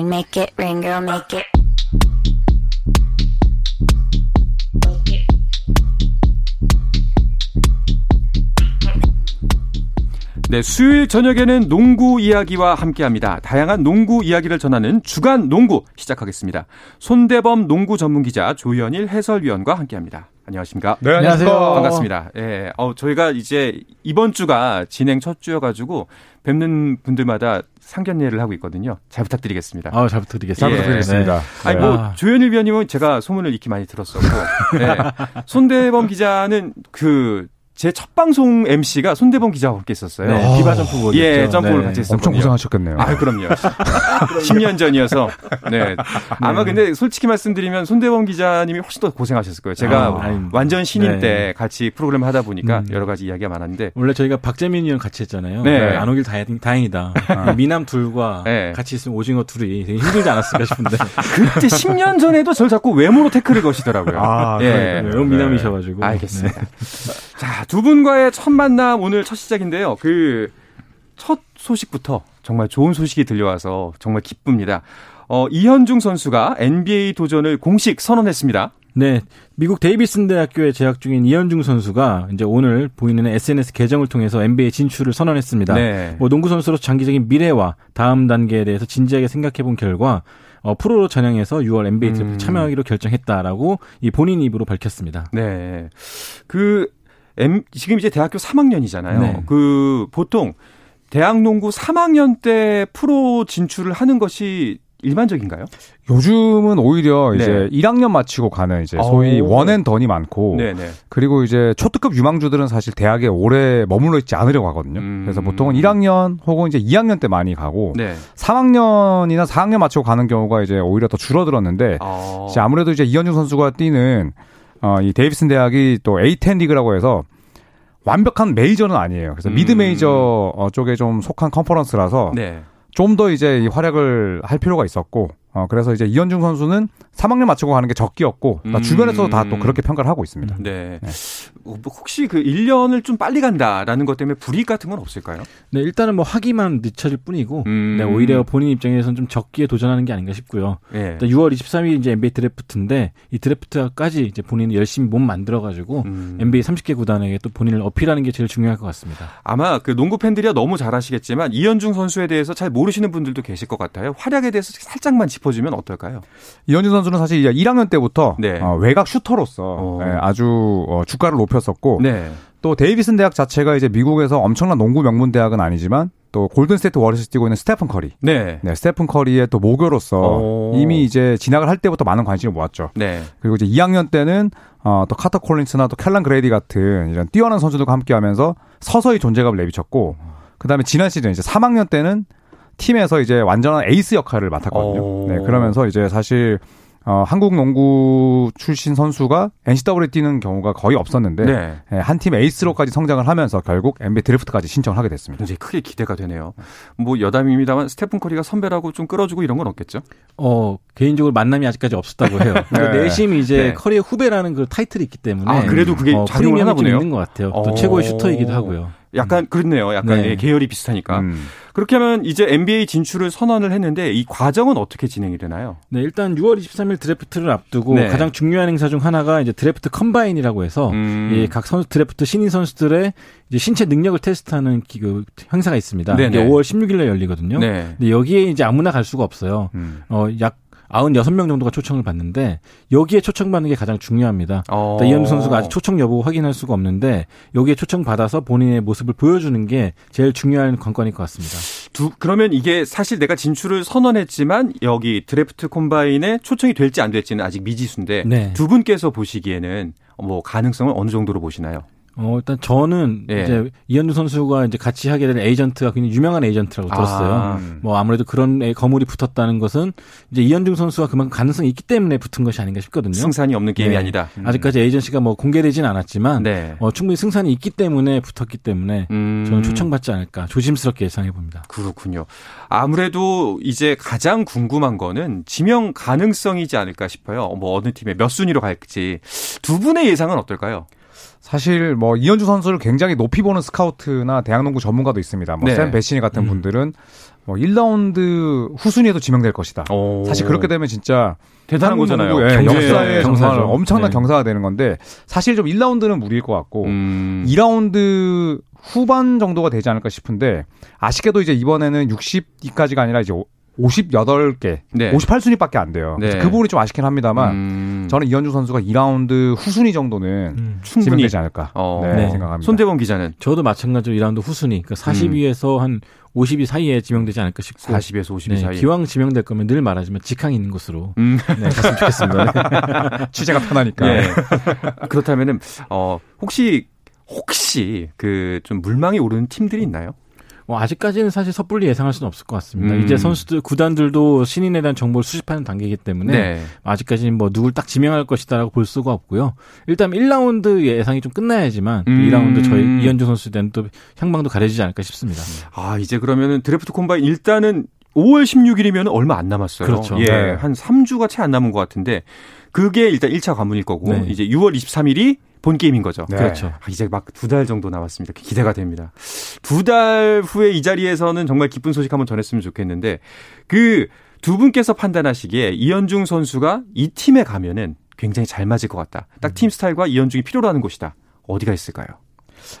rain, make it rain, girl, make it. 네, 수요일 저녁에는 농구 이야기와 함께 합니다. 다양한 농구 이야기를 전하는 주간 농구 시작하겠습니다. 손대범 농구 전문 기자 조현일 해설위원과 함께 합니다. 안녕하십니까? 네, 안녕하세요. 반갑습니다. 예, 어, 저희가 이제 이번 주가 진행 첫 주여가지고 뵙는 분들마다 상견례를 하고 있거든요. 잘 부탁드리겠습니다. 아, 잘 부탁드리겠습니다. 잘 예. 부탁드리겠습니다. 네. 아니 뭐 아. 조현일 위원님은 제가 소문을 익히 많이 들었었고, 네. 손대범 기자는 그 제 첫 방송 MC가 손대범 기자와 함께 있었어요. 네, 비바 점프볼. 예, 점프를 같이 했었거든요. 엄청 고생하셨겠네요. 아, 그럼요. 10년 전이어서. 네. 아마 근데 솔직히 말씀드리면 손대범 기자님이 훨씬 더 고생하셨을 거예요. 제가 아. 완전 신인 네. 때 같이 프로그램 하다 보니까 음. 여러 가지 이야기가 많았는데. 원래 저희가 박재민 의원 같이 했잖아요. 네. 안 오길 다행, 다행이다. 미남 둘과 네. 같이 있으면 오징어 둘이 되게 힘들지 않았을까 싶은데. 그때 10년 전에도 저를 자꾸 외모로 태클을 거시더라고요. 아, 예. 너무 미남이셔가지고. 알겠습니다. 자, 두 분과의 첫 만남 오늘 첫 시작인데요. 그 첫 소식부터 정말 좋은 소식이 들려와서 정말 기쁩니다. 어, 이현중 선수가 NBA 도전을 공식 선언했습니다. 네. 미국 데이비슨 대학교에 재학 중인 이현중 선수가 이제 오늘 본인의 SNS 계정을 통해서 NBA 진출을 선언했습니다. 네. 뭐 농구 선수로서 장기적인 미래와 다음 단계에 대해서 진지하게 생각해 본 결과 어, 프로로 전향해서 6월 NBA 드래프트 음. 참여하기로 결정했다라고 이 본인 입으로 밝혔습니다. 네. 그 M 지금 이제 대학교 3학년이잖아요. 네. 그 보통 대학 농구 3학년 때 프로 진출을 하는 것이 일반적인가요? 요즘은 오히려 이제 네. 1학년 마치고 가는 이제 소위 오. one-and-done이 많고 네, 네. 그리고 이제 초특급 유망주들은 사실 대학에 오래 머물러 있지 않으려고 하거든요. 음. 그래서 보통은 1학년 혹은 이제 2학년 때 많이 가고 네. 3학년이나 4학년 마치고 가는 경우가 이제 오히려 더 줄어들었는데 어. 이제 아무래도 이제 이현중 선수가 뛰는 어, 이 데이비슨 대학이 또 A10 리그라고 해서 완벽한 메이저는 아니에요. 그래서 음. mid-major 어, 쪽에 좀 속한 컨퍼런스라서 네. 좀더 이제 이 활약을 할 필요가 있었고 어 그래서 이제 이현중 선수는 3학년 마치고 가는 게 적기였고 나 음. 주변에서 다또 그렇게 평가를 하고 있습니다. 네. 네. 어, 뭐 혹시 그 1년을 좀 빨리 간다라는 것 때문에 불이익 같은 건 없을까요? 네, 일단은 뭐 하기만 늦춰질 뿐이고, 음. 네, 오히려 본인 입장에서는 좀 적기에 도전하는 게 아닌가 싶고요. 예. 일단 6월 23일 이제 NBA 드래프트인데 이 드래프트까지 이제 본인이 열심히 몸 만들어가지고 음. NBA 30개 구단에게 또 본인을 어필하는 게 제일 중요할 것 같습니다. 아마 그 농구 팬들이야 너무 잘 아시겠지만 이현중 선수에 대해서 잘 모르시는 분들도 계실 것 같아요. 활약에 대해서 살짝만 짚 어주면 어떨까요? 이현중 선수는 사실 이제 1학년 때부터 네. 어, 외곽 슈터로서 어. 네, 아주 어, 주가를 높였었고 네. 또 데이비슨 대학 자체가 이제 미국에서 엄청난 농구 명문 대학은 아니지만 또 골든스테이트 워리어스 뛰고 있는 스테픈 커리. 네. 네, 스테픈 커리의 또 모교로서 오. 이미 이제 진학을 할 때부터 많은 관심을 모았죠. 네. 그리고 이제 2학년 때는 어, 또 카터 콜린스나 또 캘런 그레이디 같은 이런 뛰어난 선수들과 함께하면서 서서히 존재감을 내비쳤고 그다음에 지난 시즌 이제 3학년 때는 팀에서 이제 완전한 에이스 역할을 맡았거든요. 오. 네, 그러면서 이제 사실 어, 한국 농구 출신 선수가 NCAA 뛰는 경우가 거의 없었는데 네. 예, 한팀 에이스로까지 성장을 하면서 결국 NBA 드래프트까지 신청을 하게 됐습니다. 굉장히 크게 기대가 되네요. 뭐 여담입니다만 스테픈 커리가 선배라고 좀 끌어주고 이런 건 없겠죠? 어, 개인적으로 만남이 아직까지 없었다고 해요. 네. 내심 이제 네. 커리의 후배라는 그 타이틀이 있기 때문에 아, 그래도 그게 어, 작용을 프리미엄이 하나 좀 보네요. 있는 것 같아요. 또 어. 최고의 슈터이기도 하고요. 약간 그렇네요. 약간 네. 예, 계열이 비슷하니까. 음. 그렇게 하면 이제 NBA 진출을 선언을 했는데 이 과정은 어떻게 진행이 되나요? 네, 일단 6월 23일 드래프트를 앞두고 네. 가장 중요한 행사 중 하나가 이제 드래프트 combine이라고 해서 음. 이각 선수 드래프트 신인 선수들의 이제 신체 능력을 테스트하는 기, 그 행사가 있습니다. 네네. 이게 5월 16일에 열리거든요. 네. 근데 여기에 이제 아무나 갈 수가 없어요. 음. 어, 약 96명 정도가 초청을 받는데 여기에 초청받는 게 가장 중요합니다. 어. 일단 이현주 선수가 아직 초청 여부 확인할 수가 없는데 여기에 초청 받아서 본인의 모습을 보여주는 게 제일 중요한 관건일 것 같습니다. 두, 그러면 이게 사실 내가 진출을 선언했지만 여기 드래프트 콤바인에 초청이 될지 안 될지는 아직 미지수인데 네. 두 분께서 보시기에는 뭐 가능성을 어느 정도로 보시나요? 어, 일단 저는 예. 이제 이현주 선수가 이제 같이 하게 될 에이전트가 굉장히 유명한 에이전트라고 들었어요. 아. 뭐 아무래도 그런 애- 거물이 붙었다는 것은 이제 이현중 선수가 그만큼 가능성이 있기 때문에 붙은 것이 아닌가 싶거든요. 승산이 없는 게임이 네. 아니다. 아직까지 에이전시가 뭐 공개되진 않았지만 네. 어, 충분히 승산이 있기 때문에 붙었기 때문에 음. 저는 초청받지 않을까 조심스럽게 예상해 봅니다. 그렇군요. 아무래도 이제 가장 궁금한 거는 지명 가능성이지 않을까 싶어요. 뭐 어느 팀에 몇 순위로 갈지 두 분의 예상은 어떨까요? 사실 뭐 이현주 선수를 굉장히 높이 보는 스카우트나 대학농구 전문가도 있습니다. 네. 뭐샘 베시니 같은 음. 분들은 뭐 1라운드 후순위에도 지명될 것이다. 오. 사실 그렇게 되면 진짜 대단한 거잖아요. 예, 역사에 정말 경사죠. 엄청난 네. 경사가 되는 건데 사실 좀 1라운드는 무리일 것 같고 음. 2라운드 후반 정도가 되지 않을까 싶은데 아쉽게도 이제 이번에는 60위까지가 아니라 이제 58개, 네. 58순위밖에 안 돼요. 네. 그 부분이 좀 아쉽긴 합니다만 음. 저는 이현주 선수가 2라운드 후순위 정도는 음. 충분히 지명되지 않을까 어. 네, 네. 생각합니다. 손대범 기자는 저도 마찬가지로 2라운드 후순위, 그러니까 40위에서 한 50위 사이에 지명되지 않을까 싶고 40에서 50위 네, 사이. 기왕 지명될 거면 늘 말하지만 직항이 있는 곳으로 음. 네, 갔으면 좋겠습니다. 네. 취재가 편하니까. 예. 그렇다면은 어 혹시 혹시 그 좀 물망이 오르는 팀들이 있나요? 뭐 아직까지는 사실 섣불리 예상할 수는 없을 것 같습니다. 음. 이제 선수들 구단들도 신인에 대한 정보를 수집하는 단계이기 때문에 네. 아직까지는 뭐 누굴 딱 지명할 것이다라고 볼 수가 없고요. 일단 1라운드 예상이 좀 끝나야지만 음. 2라운드 저희 이현주 선수에 대한 또 향방도 가려지지 않을까 싶습니다. 아, 이제 그러면은 드래프트 콤바인 일단은 5월 16일이면 얼마 안 남았어요. 그렇죠. 예. 네. 한 3주가 채 안 남은 것 같은데 그게 일단 1차 관문일 거고 네. 이제 6월 23일이 본 게임인 거죠. 네. 그렇죠. 아, 이제 막 두 달 정도 남았습니다. 기대가 됩니다. 두 달 후에 이 자리에서는 정말 기쁜 소식 한번 전했으면 좋겠는데 그 두 분께서 판단하시기에 이현중 선수가 이 팀에 가면은 굉장히 잘 맞을 것 같다. 딱 팀 스타일과 이현중이 필요로 하는 곳이다. 어디가 있을까요?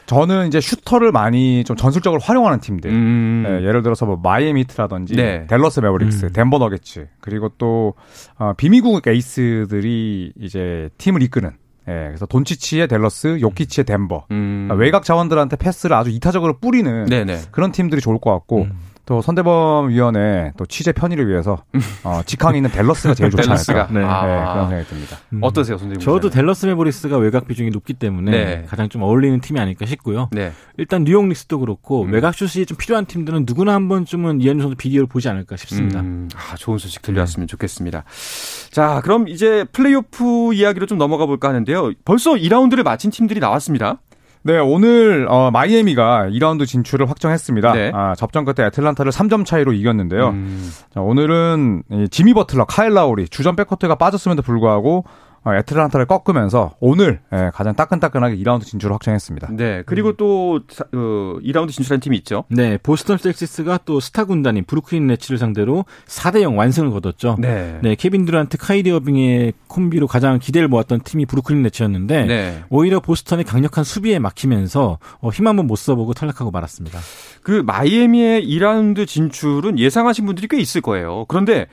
저는 이제 슈터를 많이 좀 전술적으로 활용하는 팀들. 음. 예, 예를 들어서 뭐 마이애미 히트라든지 네. 댈러스 매버릭스, 음. 덴버 너게츠 그리고 또 어, 비미국 에이스들이 이제 팀을 이끄는 예, 그래서 돈치치의 댈러스, 요키치의 덴버 음. 그러니까 외곽 자원들한테 패스를 아주 이타적으로 뿌리는 네네. 그런 팀들이 좋을 것 같고 음. 또 손대범 위원의 또 취재 편의를 위해서 어, 직항에 있는 댈러스가 제일 좋지. 않을까 네. 네, 아. 그런 생각이 듭니다. 음. 어떠세요, 선생님? 저도 댈러스 매버릭스가 외곽 비중이 높기 때문에 네. 가장 좀 어울리는 팀이 아닐까 싶고요. 네. 일단 뉴욕 닉스도 그렇고 음. 외곽 슛이 좀 필요한 팀들은 누구나 한 번쯤은 이현중 선수 비디오를 보지 않을까 싶습니다. 음, 아, 좋은 소식 들려왔으면 좋겠습니다. 자, 그럼 이제 플레이오프 이야기로 좀 넘어가 볼까 하는데요. 벌써 2라운드를 마친 팀들이 나왔습니다. 네, 오늘 어, 마이애미가 2라운드 진출을 확정했습니다. 네. 아, 접전 끝에 애틀란타를 3점 차이로 이겼는데요. 음, 자, 오늘은 이 지미 버틀러, 카일 라우리 주전 백코트가 빠졌음에도 불구하고 어, 애틀란타를 꺾으면서 오늘 예, 가장 따끈따끈하게 2라운드 진출을 확정했습니다. 네. 그리고 또 사- 어, 2라운드 진출한 팀이 있죠. 네, 보스턴 셀틱스가 또 스타 군단인 브루클린 네츠를 상대로 4대 0 완승을 거뒀죠. 네. 네, 케빈 듀란트, 카이리 어빙의 콤비로 가장 기대를 모았던 팀이 브루클린 네츠였는데 네. 오히려 보스턴의 강력한 수비에 막히면서 어, 힘 한번 못 써보고 탈락하고 말았습니다. 그 마이애미의 2라운드 진출은 예상하신 분들이 꽤 있을 거예요. 그런데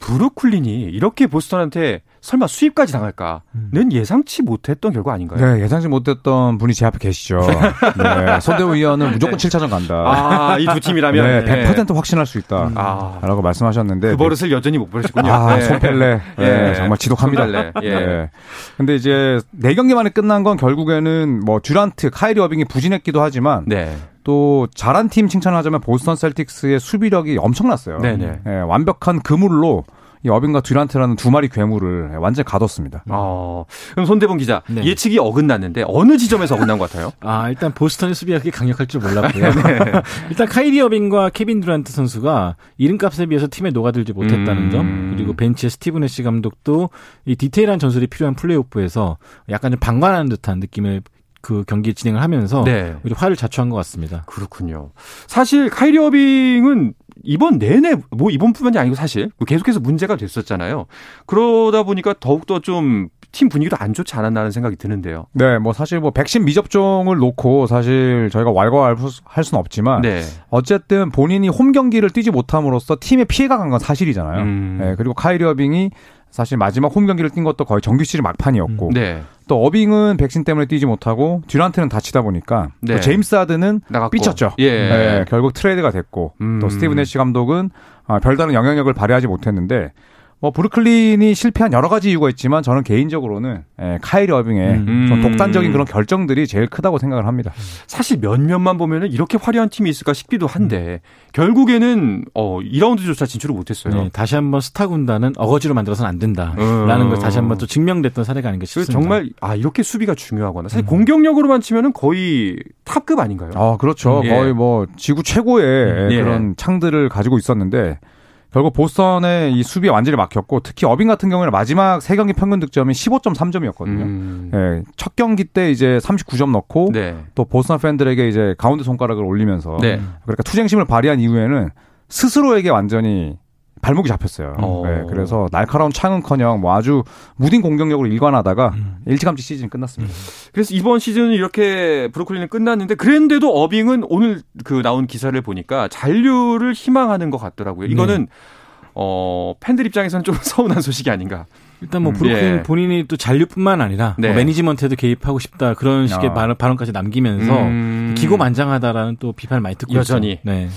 브루클린이 이렇게 보스턴한테 설마 sweep까지 당할까는 예상치 못했던 결과 아닌가요? 네, 예상치 못했던 분이 제 앞에 계시죠. 네, 손대우 위원은 무조건 7차전 간다. 아, 이 두 팀이라면 네, 100% 확신할 수 있다. 아, 라고 말씀하셨는데 그 버릇을 여전히 못 버리시군요. 아, 네. 손펠레. 예, 예. 정말 지독합니다. 손펠레. 예. 예. 근데 이제 네 경기 만에 끝난 건 결국에는 뭐 듀란트, 카이리 어빙이 부진했기도 하지만 네. 또 잘한 팀 칭찬하자면 보스턴 셀틱스의 수비력이 엄청났어요. 네네. 예, 완벽한 그물로 이 어빙과 듀란트라는 두 마리 괴물을 완전히 가뒀습니다. 어, 그럼 손대범 기자 네. 예측이 어긋났는데 어느 지점에서 어긋난 것 같아요? 아, 일단 보스턴의 수비가 그렇게 강력할 줄 몰랐고요. 일단 카이리 어빙과 케빈 듀란트 선수가 이름값에 비해서 팀에 녹아들지 못했다는 음. 점, 그리고 벤치의 스티브 내쉬 감독도 이 디테일한 전술이 필요한 플레이오프에서 약간 좀 방관하는 듯한 느낌을 그 경기 진행을 하면서 네. 화를 자초한 것 같습니다. 그렇군요. 사실 카이리 어빙은 이번 내내 뭐 이번뿐만이 아니고 사실 계속해서 문제가 됐었잖아요. 그러다 보니까 더욱더 좀 팀 분위기도 안 좋지 않았나 하는 생각이 드는데요. 네, 뭐 사실 뭐 백신 미접종을 놓고 사실 저희가 왈가왈할 수는 없지만 네. 어쨌든 본인이 홈 경기를 뛰지 못함으로써 팀에 피해가 간 건 사실이잖아요. 음. 네, 그리고 카이리 어빙이 사실 마지막 홈 경기를 뛴 것도 거의 정규 시즌 막판이었고 네. 또 어빙은 백신 때문에 뛰지 못하고 듀란트는 다치다 보니까 네. 또 제임스 하든은 나갔고. 삐쳤죠. 예. 네, 결국 트레이드가 됐고 음. 또 스티브 내쉬 감독은 아, 별다른 영향력을 발휘하지 못했는데 뭐 브루클린이 실패한 여러 가지 이유가 있지만 저는 개인적으로는 예, 카이리 어빙의 음. 좀 독단적인 그런 결정들이 제일 크다고 생각을 합니다. 사실 몇몇만 보면은 이렇게 화려한 팀이 있을까 싶기도 한데 결국에는 어 2라운드조차 진출을 못했어요. 네, 다시 한번 스타 군단은 어거지로 만들어서는 안 된다라는 음. 걸 다시 한번 또 증명됐던 사례가 아닌가 싶습니다. 정말 아 이렇게 수비가 중요하구나. 사실 음. 공격력으로만 치면은 거의 탑급 아닌가요? 아, 그렇죠. 예. 거의 뭐 지구 최고의 예. 그런 창들을 가지고 있었는데 결국 보스턴의 이 수비에 완전히 막혔고 특히 어빙 같은 경우에는 마지막 세 경기 평균 득점이 15.3점이었거든요. 음. 예, 첫 경기 때 이제 39점 넣고 네. 또 보스턴 팬들에게 이제 가운데 손가락을 올리면서 네. 그러니까 투쟁심을 발휘한 이후에는 스스로에게 완전히 발목이 잡혔어요. 어. 네, 그래서 날카로운 창은커녕 뭐 아주 무딘 공격력으로 일관하다가 음. 일찌감치 시즌 끝났습니다. 그래서 이번 시즌은 이렇게 브루클린은 끝났는데 그랬는데도 어빙은 오늘 그 나온 기사를 보니까 잔류를 희망하는 것 같더라고요. 이거는 어 팬들 입장에서는 좀 서운한 소식이 아닌가. 일단 뭐 음, 브루클린 예. 본인이 또 잔류뿐만 아니라 네. 뭐 매니지먼트에도 개입하고 싶다 그런 식의 아. 발언, 발언까지 남기면서 음. 기고만장하다라는 또 비판을 많이 듣고 여전히. 있죠. 네.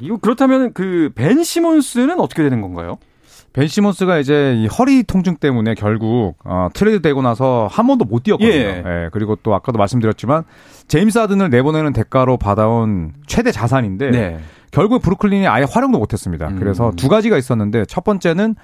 이거 그렇다면 그 벤 시몬스는 어떻게 되는 건가요? 벤 시몬스가 이제 이 허리 통증 때문에 결국 어, 트레이드 되고 나서 한 번도 못 뛰었거든요. 예. 예, 그리고 또 아까도 말씀드렸지만 제임스 하든을 내보내는 대가로 받아온 최대 자산인데 네. 결국 브루클린이 아예 활용도 못했습니다. 음. 그래서 두 가지가 있었는데 첫 번째는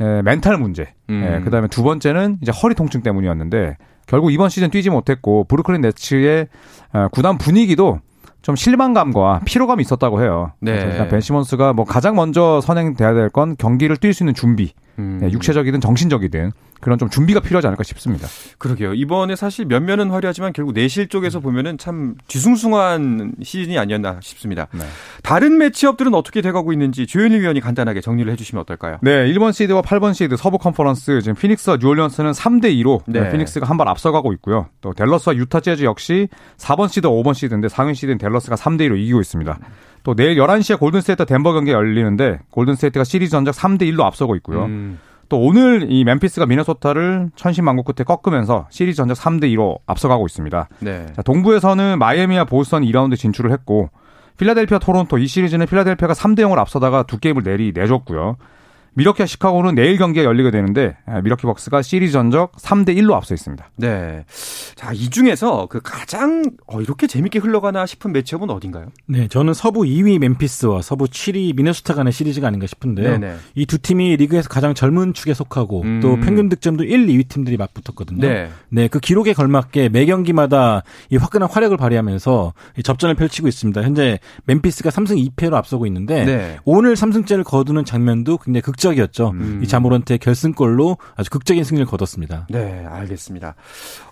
예, 멘탈 문제, 음. 예, 그다음에 두 번째는 이제 허리 통증 때문이었는데 결국 이번 시즌 뛰지 못했고 브루클린 네츠의 어, 구단 분위기도 좀 실망감과 피로감이 있었다고 해요. 네. 일단 벤 시몬스가 뭐 가장 먼저 선행돼야 될 건 경기를 뛸 수 있는 준비, 음. 예, 육체적이든 정신적이든 그런 좀 준비가 필요하지 않을까 싶습니다. 그러게요. 이번에 사실 면면은 화려하지만 결국 내실 쪽에서 보면은 참 뒤숭숭한 시즌이 아니었나 싶습니다. 네. 다른 matchup들은 어떻게 돼가고 있는지 조현일 위원이 간단하게 정리를 해주시면 어떨까요? 네, 1번 시드와 8번 시드 서부 컨퍼런스 지금 피닉스와 뉴올리언스는 3대 2로 네. 피닉스가 한 발 앞서가고 있고요. 또 댈러스와 유타 재즈 역시 4번 시드, 5번 시드인데 상위 시드는 댈러스가 3대 2로 이기고 있습니다. 또 내일 11시에 골든스테이트 덴버 경기 가 열리는데 골든스테이트가 시리즈 전적 3대 1로 앞서고 있고요. 음. 또 오늘 이 멤피스가 미네소타를 천신만고 끝에 꺾으면서 시리즈 전적 3대 2로 앞서가고 있습니다. 네. 자, 동부에서는 마이애미와 보스턴 2라운드 진출을 했고 필라델피아 토론토 이 시리즈는 필라델피아가 3대 0으로 앞서다가 두 게임을 내리 내줬고요. 밀워키와 시카고는 내일 경기가 열리게 되는데 아, 밀워키 벅스가 시리즈 전적 3대 1로 앞서 있습니다. 네. 자, 이 중에서 그 가장 어, 이렇게 재밌게 흘러가나 싶은 매치업은 어딘가요? 네, 저는 서부 2위 멤피스와 서부 7위 미네소타 간의 시리즈가 아닌가 싶은데요. 네네. 이 두 팀이 리그에서 가장 젊은 축에 속하고 음. 또 평균 득점도 1, 2위 팀들이 맞붙었거든요. 네. 네, 그 기록에 걸맞게 매 경기마다 이 화끈한 활약을 발휘하면서 이 접전을 펼치고 있습니다. 현재 멤피스가 3승 2패로 앞서고 있는데 네. 오늘 3승째를 거두는 장면도 굉장히 극적이었죠. 음. 이 자 모란트의 결승골로 아주 극적인 승리를 거뒀습니다. 네, 알겠습니다.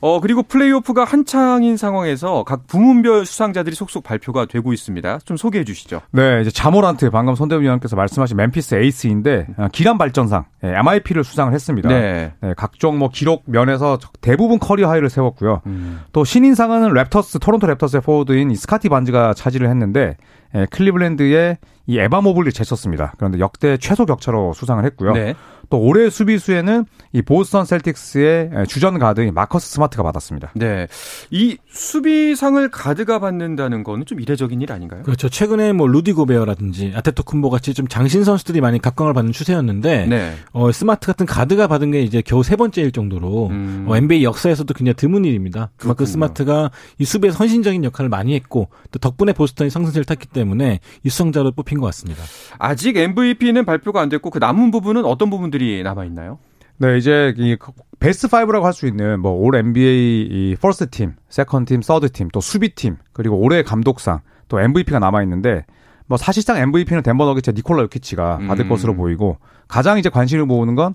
어, 그리고 플레이오프가 한창인 상황에서 각 부문별 수상자들이 속속 발표가 되고 있습니다. 좀 소개해 주시죠. 네, 이제 자 모란트 방금 손대범 위원께서 말씀하신 멤피스 에이스인데 아, 기량 발전상 예, MIP를 수상을 했습니다. 네. 네, 각종 뭐 기록 면에서 대부분 career high를 세웠고요. 음. 또 신인상은 랩터스 토론토 랩터스의 포워드인 이 스카티 반즈가 차지를 했는데 예, 클리블랜드의 이 에반 모블리 제쳤습니다. 그런데 역대 최소 격차로 수상을 했고요. 네. 또 올해 수비수에는 이 보스턴 셀틱스의 예, 주전 가드인 마커스 스마트가 받았습니다. 네. 이 수비상을 가드가 받는다는 거는 좀 이례적인 일 아닌가요? 그렇죠. 최근에 뭐 루디 고베어라든지 아데토쿤보 같이 좀 장신 선수들이 많이 각광을 받는 추세였는데 네. 어, 스마트 같은 가드가 받은 게 이제 겨우 세 번째일 정도로 음. 어, NBA 역사에서도 굉장히 드문 일입니다. 그만큼. 스마트가 이 수비에 헌신적인 역할을 많이 했고 또 덕분에 보스턴이 상승세를 탔기 때문에 이 수상자로 뽑힌 것 같습니다. 아직 MVP는 발표가 안 됐고 그 남은 부문은 어떤 부문들이 남아 있나요? 네, 이제 이 베스트 5라고 할 수 있는 뭐 All NBA 이 first team, second team, third team, 또 수비 팀, 그리고 올해 감독상, 또 MVP가 남아 있는데 뭐 사실상 MVP는 덴버 너기츠의 니콜라 요키치가 받을 음. 것으로 보이고 가장 이제 관심을 모으는 건 아,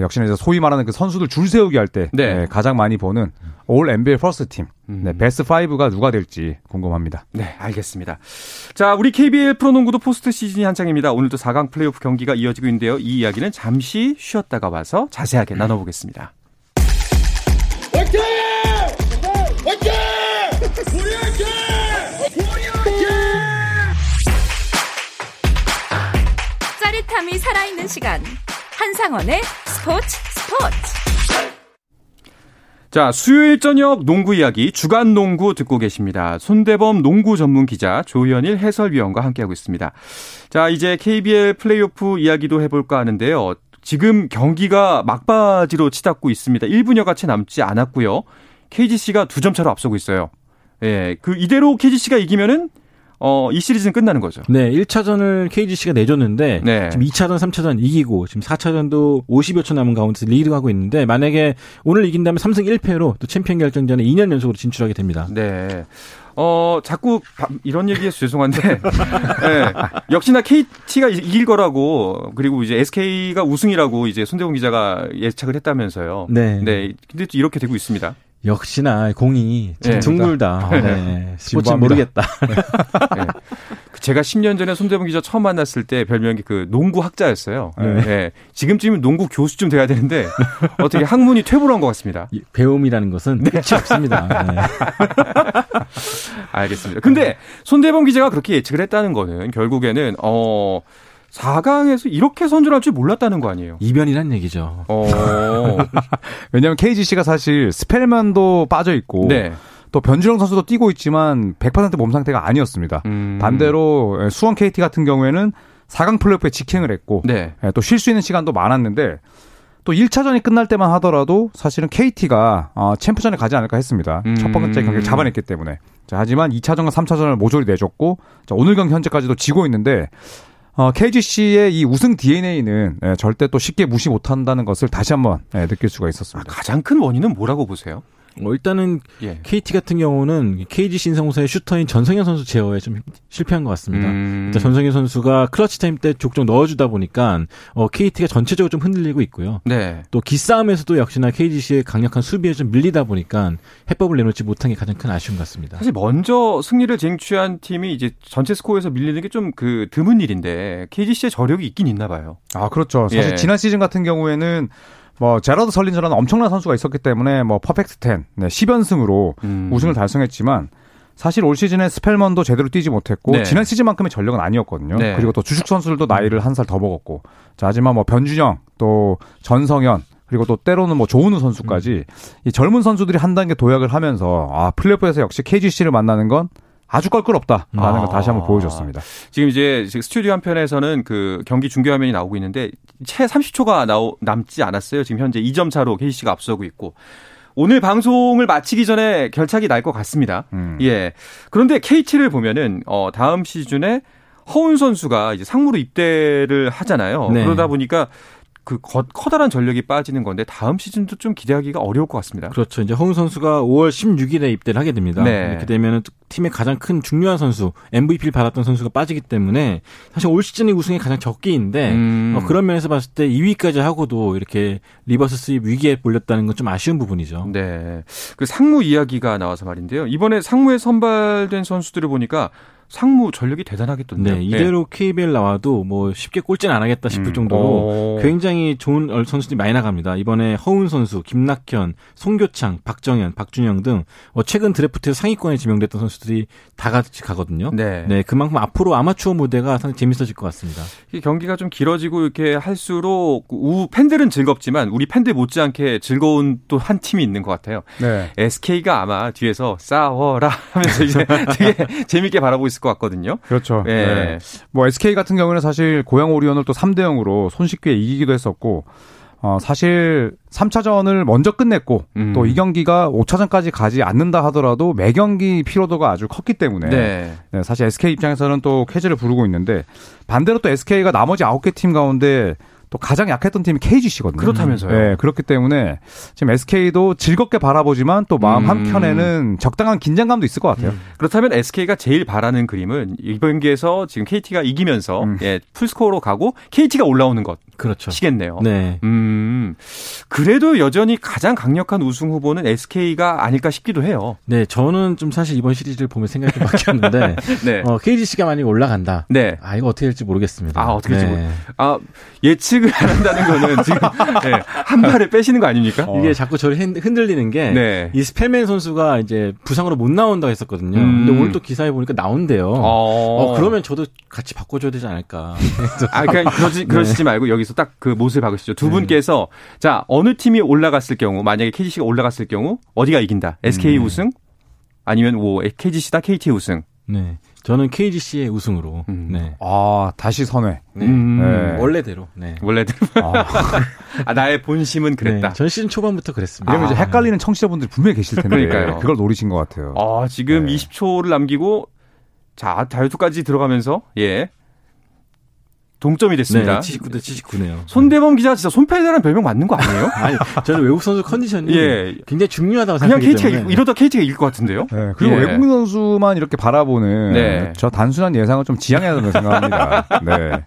역시나 이제 소위 말하는 그 선수들 줄 세우기 할 때 네. 가장 많이 보는 All NBA first team, 음. 네, 베스트 5가 누가 될지 궁금합니다. 네, 알겠습니다. 자, 우리 KBL 프로농구도 포스트 시즌이 한창입니다. 오늘도 4강 플레이오프 경기가 이어지고 있는데요. 이 이야기는 잠시 쉬었다가 와서 자세하게 나눠보겠습니다. 화이팅! 화이팅! 우리 화이팅! 우리 화이팅! 짜릿함이 살아있는 시간. 한상원의 스포츠 스포츠. 자, 수요일 저녁 농구 이야기 주간 농구 듣고 계십니다. 손대범 농구 전문 기자 조현일 해설위원과 함께하고 있습니다. 자, 이제 KBL 플레이오프 이야기도 해볼까 하는데요. 지금 경기가 막바지로 치닫고 있습니다. 1분여가 채 남지 않았고요. KGC가 두 점 차로 앞서고 있어요. 예, 그 이대로 KGC가 이기면은 어, 이 시리즈는 끝나는 거죠. 네, 1차전을 KGC가 내줬는데 네. 지금 2차전, 3차전 이기고 지금 4차전도 50여 초 남은 가운데서 리드하고 있는데 만약에 오늘 이긴다면 3승 1패로 또 챔피언 결정전에 2년 연속으로 진출하게 됩니다. 네. 어, 자꾸 바- 이런 얘기해서 죄송한데, 네. 역시나 KT가 이길 거라고, 그리고 이제 SK가 우승이라고 이제 손대웅 기자가 예측을 했다면서요. 네. 네. 근데 또 이렇게 되고 있습니다. 역시나 공이 네, 둥글다. 네. 스포츠는 진부합니다. 모르겠다. 제가 10년 전에 손대범 기자 처음 만났을 때 별명이 그 농구 학자였어요. 네. 예. 지금쯤이면 농구 교수쯤 돼야 되는데 어떻게 학문이 퇴보한 것 같습니다. 이 배움이라는 것은 끝이 없습니다. 네. 알겠습니다. 근데 손대범 기자가 그렇게 예측을 했다는 거는 결국에는 어 4강에서 이렇게 선전할 줄 몰랐다는 거 아니에요. 이변이란 얘기죠. 어. 왜냐하면 KGC가 사실 스펠만도 빠져 있고 네. 또 변주영 선수도 뛰고 있지만 100%몸 상태가 아니었습니다. 음. 반대로 수원 KT 같은 경우에는 4강 플레이오프에 직행을 했고 네. 또 쉴 수 있는 시간도 많았는데 또 1차전이 끝날 때만 하더라도 사실은 KT가 어, 챔프전에 가지 않을까 했습니다. 음. 첫 번째 경기를 잡아냈기 때문에. 자, 하지만 2차전과 3차전을 모조리 내줬고 자, 오늘 경 현재까지도 지고 있는데 어, KGC의 이 우승 DNA는 예, 절대 또 쉽게 무시 못한다는 것을 다시 한번 예, 느낄 수가 아, 있었습니다. 가장 큰 원인은 뭐라고 보세요? 뭐 일단은 예. KT 같은 경우는 KGC 인삼공사의 슈터인 전성현 선수 제어에 좀 실패한 것 같습니다. 음. 일단 전성현 선수가 clutch time 때 족족 넣어주다 보니까 어, KT가 전체적으로 좀 흔들리고 있고요. 네. 또 기싸움에서도 역시나 KGC의 강력한 수비에 좀 밀리다 보니까 해법을 내놓지 못한 게 가장 큰 아쉬움 같습니다. 사실 먼저 승리를 쟁취한 팀이 이제 전체 스코어에서 밀리는 게 좀 그 드문 일인데 KGC의 저력이 있긴 있나 봐요. 아, 그렇죠. 사실 예. 지난 시즌 같은 경우에는 뭐 제라드 설린저라는 엄청난 선수가 있었기 때문에 뭐 perfect 10, 네, 10연승으로 음. 우승을 달성했지만 사실 올 시즌에 스펠먼도 제대로 뛰지 못했고 네. 지난 시즌만큼의 전력은 아니었거든요. 네. 그리고 또 주축 선수들도 나이를 한 살 더 먹었고. 자, 하지만 뭐 변준형 또 전성현 그리고 또 때로는 뭐 조은후 선수까지 이 젊은 선수들이 한 단계 도약을 하면서 아, 플레이오프에서 역시 KGC를 만나는 건 아주 껄끄럽다라는 아. 걸 다시 한번 보여줬습니다. 지금 이제 스튜디오 한편에서는 그 경기 중계 화면이 나오고 있는데 채 30초가 나오, 남지 않았어요. 지금 현재 2점 차로 KCC가 앞서고 있고 오늘 방송을 마치기 전에 결착이 날 것 같습니다. 음. 예. 그런데 KT를 보면은 어 다음 시즌에 허운 선수가 이제 상무로 입대를 하잖아요. 네. 그러다 보니까 그 거- 커다란 전력이 빠지는 건데 다음 시즌도 좀 기대하기가 어려울 것 같습니다. 그렇죠. 이제 허웅 선수가 5월 16일에 입대를 하게 됩니다. 네. 이렇게 되면 팀의 가장 큰 중요한 선수, MVP를 받았던 선수가 빠지기 때문에 사실 올 시즌의 우승이 가장 적기인데 음. 어, 그런 면에서 봤을 때 2위까지 하고도 이렇게 reverse sweep 위기에 몰렸다는 건 좀 아쉬운 부분이죠. 네. 그 상무 이야기가 나와서 말인데요. 이번에 상무에 선발된 선수들을 보니까 상무 전력이 대단하겠던데요. 네, 이대로 KBL 나와도 뭐 쉽게 꼴찌는 안 하겠다 싶을 음. 정도로 어. 굉장히 좋은 얼- 선수들이 많이 나갑니다. 이번에 허훈 선수, 김낙현, 송교창, 박정현, 박준영 등 어, 최근 드래프트에서 상위권에 지명됐던 선수들이 다 같이 가거든요. 네. 네, 그만큼 앞으로 아마추어 무대가 상당히 재밌어질 것 같습니다. 이 경기가 좀 길어지고 이렇게 할수록 우 팬들은 즐겁지만 우리 팬들 못지않게 즐거운 또 한 팀이 있는 것 같아요. 네. SK가 아마 뒤에서 싸워라 하면서 이제 되게 재밌게 바라보고 있을 것 같거든요. 그렇죠. 예. 네. 뭐 SK 같은 경우는 사실 고양 오리온을 또 3대 0으로 손쉽게 이기기도 했었고 어 사실 3차전을 먼저 끝냈고 음. 또이 경기가 5차전까지 가지 않는다 하더라도 매 경기 피로도가 아주 컸기 때문에 네. 네, 사실 SK 입장에서는 또 쾌지를 부르고 있는데 반대로 또 SK가 나머지 9개 팀 가운데 또 가장 약했던 팀이 KGC거든요. 그렇다면서요. 네, 그렇기 때문에 지금 SK도 즐겁게 바라보지만 또 마음 음. 한켠에는 적당한 긴장감도 있을 것 같아요. 그렇다면 SK가 제일 바라는 그림은 이번 경기에서 지금 KT가 이기면서 음. 예, 풀스코어로 가고 KT가 올라오는 그렇죠. 것이겠네요. 네. 음. 그래도 여전히 가장 강력한 우승 후보는 SK가 아닐까 싶기도 해요. 네, 저는 좀 사실 이번 시리즈를 보면 생각이 좀 바뀌었는데, 네. 어, KGC가 만약에 올라간다. 네. 아, 이거 어떻게 될지 모르겠습니다. 아, 어떻게 될지 네. 아, 예측 을 안 한다는 거는 지금 예, 한 발을 빼시는 거 아닙니까? 이게 자꾸 저를 흔- 흔들리는 게, 네. 이 스펠맨 선수가 이제 부상으로 못 나온다고 했었거든요. 음. 근데 오늘 또 기사에 보니까 나온대요. 어, 그러면 저도 같이 바꿔줘야 되지 않을까. 아, 그냥 그러지, 그러시지 말고 여기서 딱그 못을 박으시죠. 두 분께서 자, 어느 팀이 올라갔을 경우, 만약에 KGC가 올라갔을 경우, 어디가 이긴다? SK 우승? 아니면 뭐, KGC다 KT 우승? 네. 저는 KGC의 우승으로. 음. 네. 아, 다시 선회. 네. 음. 네. 원래대로. 네. 원래대로. 아, 나의 본심은 그랬다. 네. 전 시즌 초반부터 그랬습니다. 이러면 이제 헷갈리는 청취자분들이 분명히 계실 텐데 그러니까요. 그걸 노리신 것 같아요. 아, 지금 네. 20초를 남기고, 자, 다이어트까지 들어가면서, 예. 동점이 됐습니다. 네. 79대 79네요. 손대범 기자 진짜 손패대라는 별명 맞는 거 아니에요? 아니, 저는 외국 선수 컨디션이 예. 굉장히 중요하다고 그냥 생각하기 KT가, 때문에. 이러다 KT가 이길 것 같은데요? 네, 그리고 예. 외국인 선수만 이렇게 바라보는 네. 저 단순한 예상은 좀 지양해야 된다고 생각합니다. 네.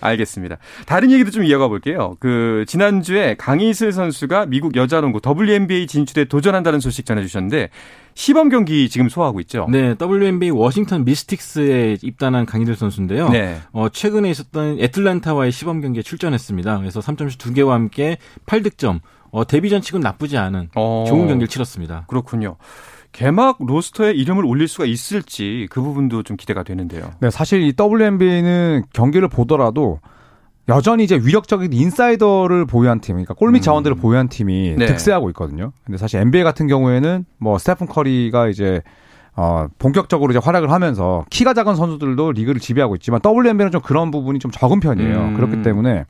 알겠습니다. 다른 얘기도 좀 이어가 볼게요. 그 지난주에 강희슬 선수가 미국 여자 농구 WNBA 진출에 도전한다는 소식 전해 주셨는데 시범 경기 지금 소화하고 있죠. 네, WNBA 워싱턴 미스틱스에 입단한 강희들 선수인데요. 네. 어, 최근에 있었던 애틀란타와의 시범 경기에 출전했습니다. 그래서 3점슛 2개와 함께 8득점. 어, 데뷔 전 치고는 나쁘지 않은 어. 좋은 경기를 치렀습니다. 그렇군요. 개막 로스터에 이름을 올릴 수가 있을지 그 부분도 좀 기대가 되는데요. 네, 사실 이 WNBA는 경기를 보더라도 여전히 이제 위력적인 인사이더를 보유한 팀, 그러니까 골밑 자원들을 보유한 팀이 네. 득세하고 있거든요. 근데 사실 NBA 같은 경우에는 뭐 스테픈 커리가 이제 어 본격적으로 이제 활약을 하면서 키가 작은 선수들도 리그를 지배하고 있지만 WNBA는 좀 그런 부분이 좀 적은 편이에요. 음. 그렇기 때문에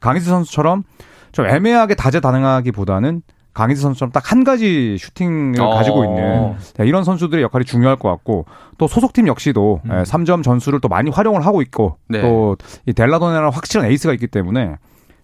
강희수 선수처럼 좀 애매하게 다재다능하기보다는 강희수 선수처럼 딱 한 가지 슈팅을 어. 가지고 있는 네, 이런 선수들의 역할이 중요할 것 같고 또 소속팀 역시도 예, 3점 전술을 또 많이 활용을 하고 있고 네. 또이 델라도네라는 확실한 에이스가 있기 때문에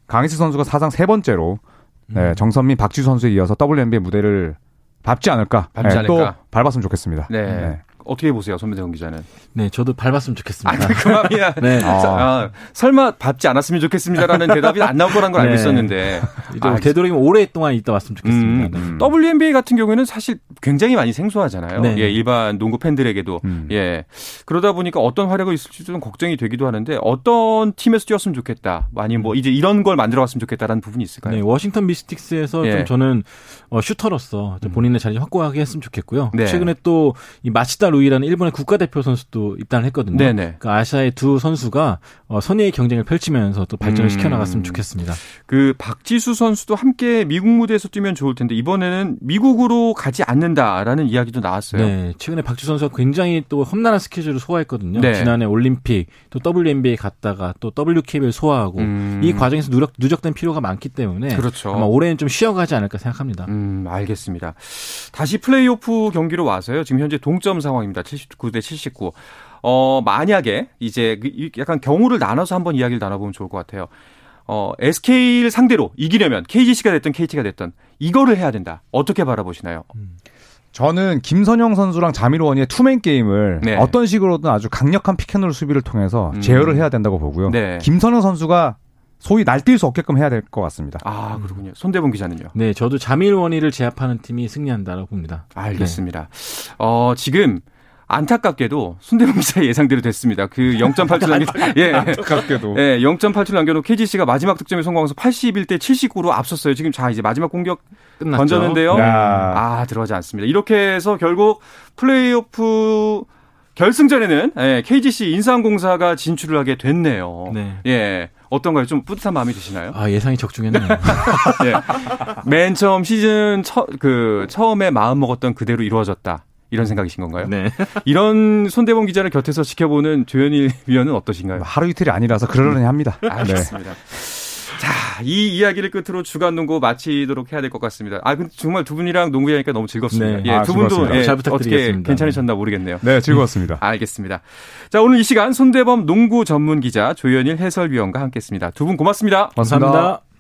강희수 선수가 사상 세 번째로 네, 정선민, 박지수 선수에 이어서 WNBA 무대를 밟지 않을까, 밟지 네, 또 않을까. 밟았으면 좋겠습니다. 네. 어떻게 보세요, 손민정 기자는? 네, 저도 밟았으면 아, 좋겠습니다. 그만이야. 네. 아, 설마 밟지 않았으면 좋겠습니다라는 대답이 안 나올 거란 걸 알고 네. 있었는데. 이제 아, 되도록이면 오랫동안 있다 왔으면 좋겠습니다. 음, 네. WNBA 같은 경우에는 사실 굉장히 많이 생소하잖아요. 네. 예, 일반 농구 팬들에게도. 음. 예. 그러다 보니까 어떤 활약이 있을지 좀 걱정이 되기도 하는데 어떤 팀에서 뛰었으면 좋겠다. 아니면 뭐 이제 이런 걸 만들어 갔으면 좋겠다라는 부분이 있을까요? 네, 워싱턴 미스틱스에서 예. 좀 저는 어, 슈터로서 좀 본인의 자리 확고하게 했으면 좋겠고요. 네. 최근에 또 이 마치다 루이라는 일본의 국가대표 선수도 입단을 했거든요. 네네. 그 아시아의 두 선수가 어, 선의의 경쟁을 펼치면서 또 발전을 음. 시켜 나갔으면 좋겠습니다. 그 박지수 선수도 함께 미국 무대에서 뛰면 좋을 텐데 이번에는 미국으로 가지 않는 다라는 이야기도 나왔어요. 네, 최근에 박주 선수가 굉장히 또 험난한 스케줄을 소화했거든요. 네. 지난해 올림픽, 또 WNBA 갔다가 또 WKBL 소화하고 음. 이 과정에서 누적, 누적된 필요가 많기 때문에 그렇죠. 아마 올해는 좀 쉬어가지 않을까 생각합니다. 음, 알겠습니다. 다시 플레이오프 경기로 와서요. 지금 현재 동점 상황입니다. 79대 79. 어, 만약에 이제 그 이- 약간 경우를 나눠서 한번 이야기를 나눠보면 좋을 것 같아요. 어, SK를 상대로 이기려면 KGC가 됐든 KT가 됐든 이거를 해야 된다. 어떻게 바라보시나요? 저는 김선영 선수랑 자미로원의 투맨 게임을 네. 어떤 식으로든 아주 강력한 피켄롤 수비를 통해서 음. 제어를 해야 된다고 보고요. 네. 김선영 선수가 소위 날뛸 수 없게끔 해야 될 것 같습니다. 아, 그렇군요. 손대본 기자는요? 네, 저도 자밀 원희를 제압하는 팀이 승리한다고 봅니다. 알겠습니다. 어, 지금 안타깝게도 손대본 기자 예상대로 됐습니다. 그 0.87 남겨, 예. 안타깝게도. 예, 0.87 남겨놓고 KGC가 마지막 득점에 성공해서 81대 79로 앞섰어요. 지금 자, 이제 마지막 공격 끝났죠. 던졌는데요. 야. 아, 들어가지 않습니다. 이렇게 해서 결국 플레이오프 결승전에는 예, KGC 인삼공사가 진출을 하게 됐네요. 네. 예. 어떤가요? 좀 뿌듯한 마음이 드시나요? 아, 예상이 적중했네요. 예. 맨 처음 시즌 처, 그 처음에 마음 먹었던 그대로 이루어졌다. 이런 생각이신 건가요? 네. 이런 손대본 기자를 곁에서 지켜보는 조현일 위원은 어떠신가요? 하루 이틀이 아니라서 그러려니 합니다. 네. 알겠습니다. 자, 이 이야기를 끝으로 주간 농구 마치도록 해야 될 것 같습니다. 아, 근데 정말 두 분이랑 농구 하니까 너무 즐겁습니다. 네. 예, 아, 두 분도. 예, 잘 어떻게 부탁드리겠습니다. 괜찮으셨나 모르겠네요. 네, 즐거웠습니다. 알겠습니다. 자, 오늘 이 시간 손대범 농구 전문 기자 조현일 해설위원과 함께했습니다. 두 분 고맙습니다. 고맙습니다. 감사합니다.